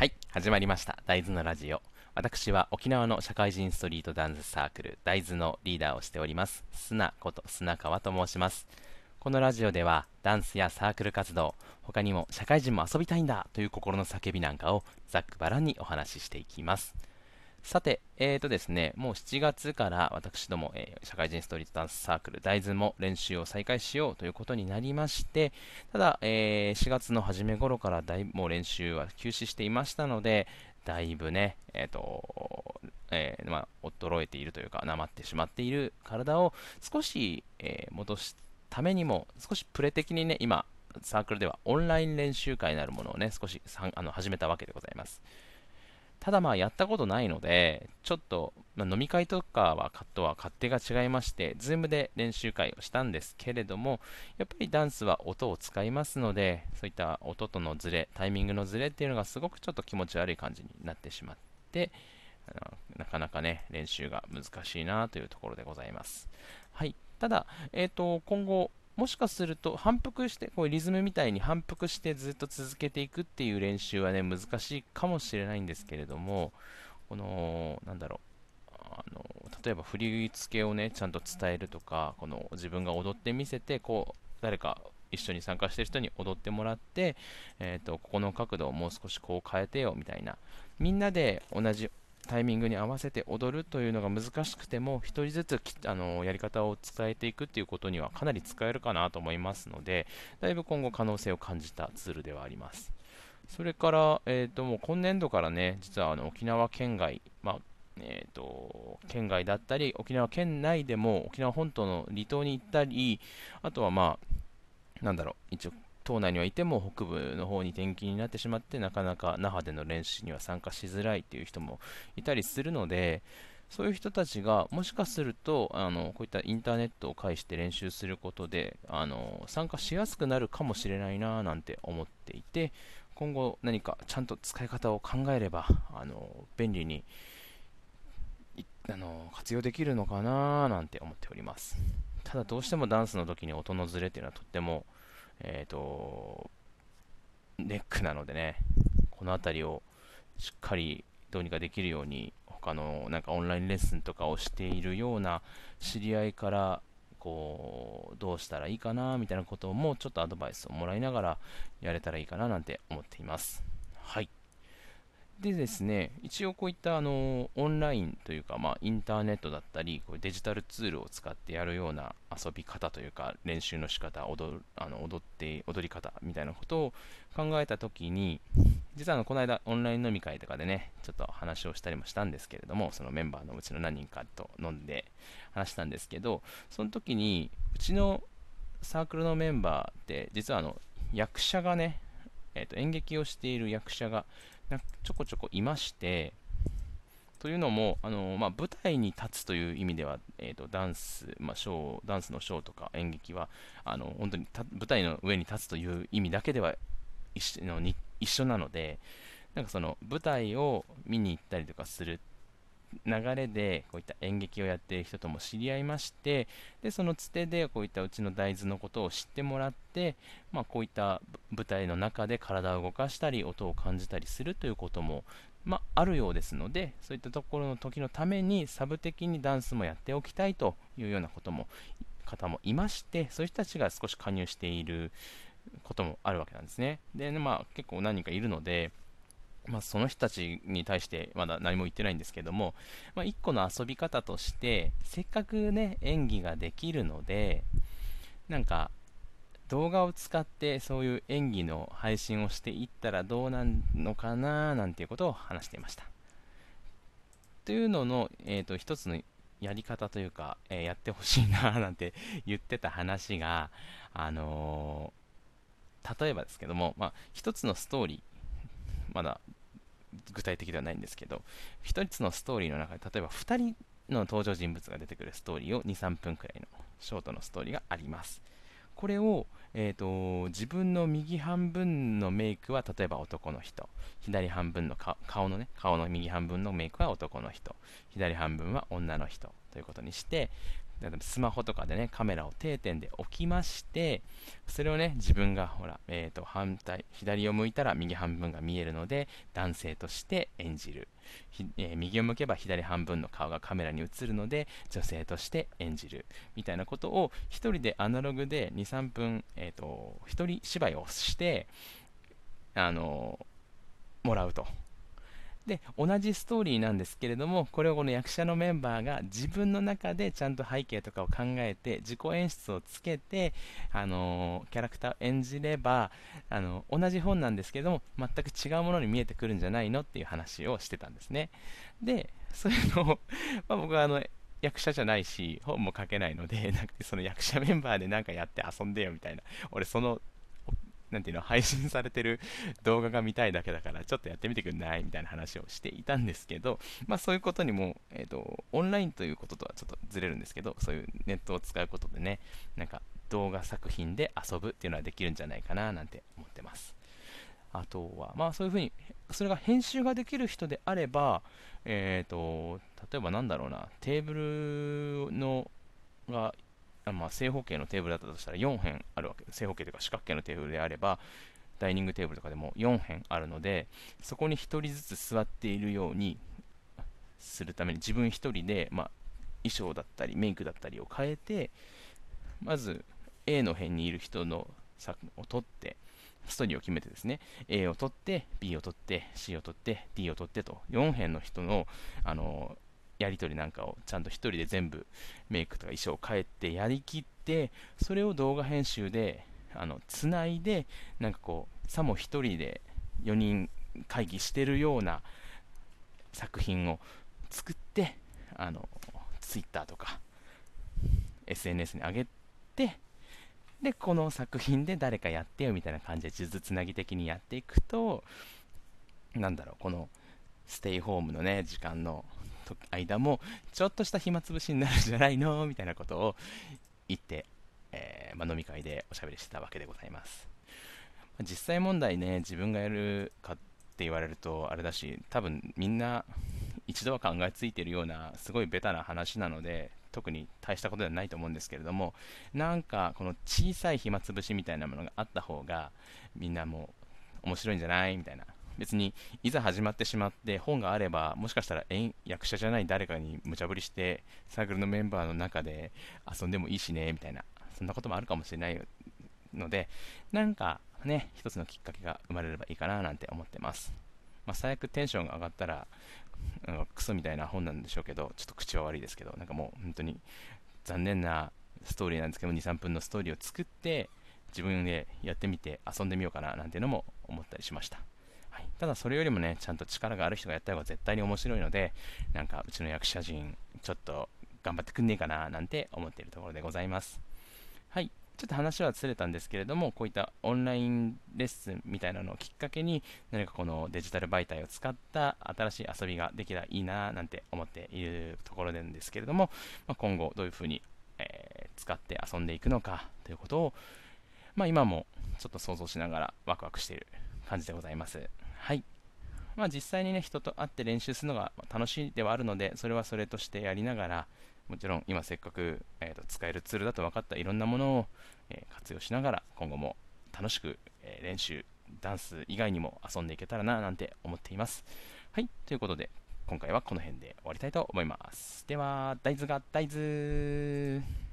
はい、始まりました。大豆のラジオ。私は沖縄の社会人ストリートダンスサークル、大豆のリーダーをしております、砂こと砂川と申します。このラジオでは、ダンスやサークル活動、他にも社会人も遊びたいんだという心の叫びなんかをざっくばらんにお話ししていきます。さて、えーとですね、もう7月から私ども、えー、社会人ストリートダンスサークル大豆も練習を再開しようということになりまして、ただ、えー、4月の初め頃からだいもう練習は休止していましたので、だいぶね、えっ、ー、と、えー、まあ、衰えているというか、なまってしまっている体を少し、えー、戻すためにも、少しプレ的にね、今、サークルではオンライン練習会なるものをね、少しあの始めたわけでございます。ただまあやったことないので、ちょっと、ま、飲み会とかはとは勝手が違いまして、ズームで練習会をしたんですけれども、やっぱりダンスは音を使いますので、そういった音とのズレ、タイミングのズレっていうのがすごくちょっと気持ち悪い感じになってしまって、あのなかなかね、練習が難しいなというところでございます。はい。ただ、えっ、ー、と、今後、もしかすると反復して、こうリズムみたいに反復してずっと続けていくっていう練習はね、難しいかもしれないんですけれども、この、なんだろう、あの例えば振り付けをね、ちゃんと伝えるとか、この自分が踊ってみせて、こう、誰か一緒に参加してる人に踊ってもらって、えーと、ここの角度をもう少しこう変えてよみたいな。みんなで同じタイミングに合わせて踊るというのが難しくても、1人ずつあのやり方を伝えていくっていうことにはかなり使えるかなと思いますので、だいぶ今後可能性を感じたツールではあります。それから、えーと、もう今年度からね、実はあの沖縄県外、まあえーと、県外だったり、沖縄県内でも沖縄本島の離島に行ったり、あとはまあ、なんだろう、一応島内にはいても北部の方に転勤になってしまってなかなか那覇での練習には参加しづらいという人もいたりするのでそういう人たちがもしかするとあのこういったインターネットを介して練習することであの参加しやすくなるかもしれないななんて思っていて今後何かちゃんと使い方を考えればあの便利にあの活用できるのかななんて思っております。ただどうしてもダンスの時に音のズレっていうのはとってもえっ、ー、と、ネックなのでね、この辺りをしっかりどうにかできるように、他のなんかオンラインレッスンとかをしているような知り合いから、こう、どうしたらいいかな、みたいなこともちょっとアドバイスをもらいながらやれたらいいかななんて思っています。はい。でですね、一応こういったあのオンラインというか、まあ、インターネットだったり、こうデジタルツールを使ってやるような遊び方というか、練習の仕方踊あの踊って踊り方みたいなことを考えたときに、実はあのこの間、オンライン飲み会とかでね、ちょっと話をしたりもしたんですけれども、そのメンバーのうちの何人かと飲んで話したんですけど、その時に、うちのサークルのメンバーって、実はあの役者がね、えー、と演劇をしている役者がちょこちょこいまして、というのも、あのまあ、舞台に立つという意味では、えーと、ダンス、まあ、ショーダンスのショーとか演劇はあの本当に舞台の上に立つという意味だけでは一緒のに一緒なので、なんかその舞台を見に行ったりとかする流れでこういった演劇をやっている人とも知り合いましてでそのつてでこういったうちの大豆のことを知ってもらって、まあ、こういった舞台の中で体を動かしたり音を感じたりするということも、まあ、あるようですのでそういったところの時のためにサブ的にダンスもやっておきたいというようなことも方もいましてそういう人たちが少し加入していることもあるわけなんですね。で、まあ、結構何人かいるのでまあ、その人たちに対してまだ何も言ってないんですけども、まあ、1個の遊び方としてせっかくね演技ができるのでなんか動画を使ってそういう演技の配信をしていったらどうなのかななんていうことを話していました。というのの、えーと、一つのやり方というか、えー、やってほしいな なんて言ってた話が、あのー、例えばですけども、まあ、一つのストーリー。まだ具体的ではないんですけど、1つのストーリーの中で、例えば2人の登場人物が出てくるストーリーを2、3分くらいのショートのストーリーがあります。これを、えーと、自分の右半分のメイクは例えば男の人、左半分の顔のね、顔の右半分のメイクは男の人、左半分は女の人。ということにして、スマホとかでね、カメラを定点で置きまして、それをね、自分がほら、えーと、反対、左を向いたら右半分が見えるので、男性として演じる。えー、右を向けば左半分の顔がカメラに映るので、女性として演じる。みたいなことを、1人でアナログで2、3分、えっ、ー、と、1人芝居をして、あの、もらうと。で同じストーリーなんですけれどもこれをこの役者のメンバーが自分の中でちゃんと背景とかを考えて自己演出をつけて、あのー、キャラクターを演じれば、あのー、同じ本なんですけども全く違うものに見えてくるんじゃないのっていう話をしてたんですね。でそういうのを ま、僕はあの役者じゃないし本も書けないのでなんかその役者メンバーで何かやって遊んでよみたいな俺そのなんていうの、配信されてる 動画が見たいだけだから、ちょっとやってみてくんないみたいな話をしていたんですけど、まあそういうことにも、えっ、ー、と、オンラインということとはちょっとずれるんですけど、そういうネットを使うことでね、なんか動画作品で遊ぶっていうのはできるんじゃないかななんて思ってます。あとは、まあそういうふうに、それが編集ができる人であれば、えっ、ー、と、例えばなんだろうな、テーブルの正方形のテーブルだったとしたら4辺あるわけ。です正方形というか四角形のテーブルであればダイニングテーブルとかでも4辺あるのでそこに1人ずつ座っているようにするために自分1人で、まあ、衣装だったりメイクだったりを変えてまず A の辺にいる人の作を取ってストーリーを決めてですね A を取って B を取って C を取って D を取ってと4辺の人のあのやり取りなんかをちゃんと1人で全部メイクとか衣装を変えてやりきってそれを動画編集であのつないでなんかこうさも1人で4人会議してるような作品を作ってあの Twitter とか SNS に上げてでこの作品で誰かやってよみたいな感じで数珠つなぎ的にやっていくとなんだろうこのステイホームのね時間の間も、ちょっとした暇つぶしになるんじゃないの？みたいなことを言って、えー、まあ、飲み会でおしゃべりしてたわけでございます。実際問題ね、自分がやるかって言われるとあれだし、多分みんな一度は考えついてるような、すごいベタな話なので、特に大したことではないと思うんですけれども、なんかこの小さい暇つぶしみたいなものがあった方が、みんなも面白いんじゃない？みたいな。別にいざ始まってしまって本があればもしかしたら役者じゃない誰かに無茶ぶりしてサークルのメンバーの中で遊んでもいいしねみたいなそんなこともあるかもしれないのでなんかね一つのきっかけが生まれればいいかななんて思ってます、まあ、最悪テンションが上がったらクソみたいな本なんでしょうけどちょっと口は悪いですけどなんかもう本当に残念なストーリーなんですけど23分のストーリーを作って自分でやってみて遊んでみようかななんていうのも思ったりしました。ただそれよりもね、ちゃんと力がある人がやった方が絶対に面白いので、なんかうちの役者陣、ちょっと頑張ってくんねえかななんて思っているところでございます。はい。ちょっと話はずれたんですけれども、こういったオンラインレッスンみたいなのをきっかけに、何かこのデジタル媒体を使った新しい遊びができたらいいななんて思っているところなんですけれども、まあ、今後どういうふうに、えー、使って遊んでいくのかということを、まあ、今もちょっと想像しながらワクワクしている感じでございます。はい。まあ、実際にね、人と会って練習するのが楽しいではあるので、それはそれとしてやりながら、もちろん今せっかく、えーと、使えるツールだと分かったいろんなものを、えー、活用しながら、今後も楽しく、えー、練習、ダンス以外にも遊んでいけたらな、なんて思っています。はい。ということで、今回はこの辺で終わりたいと思います。では、大豆が大豆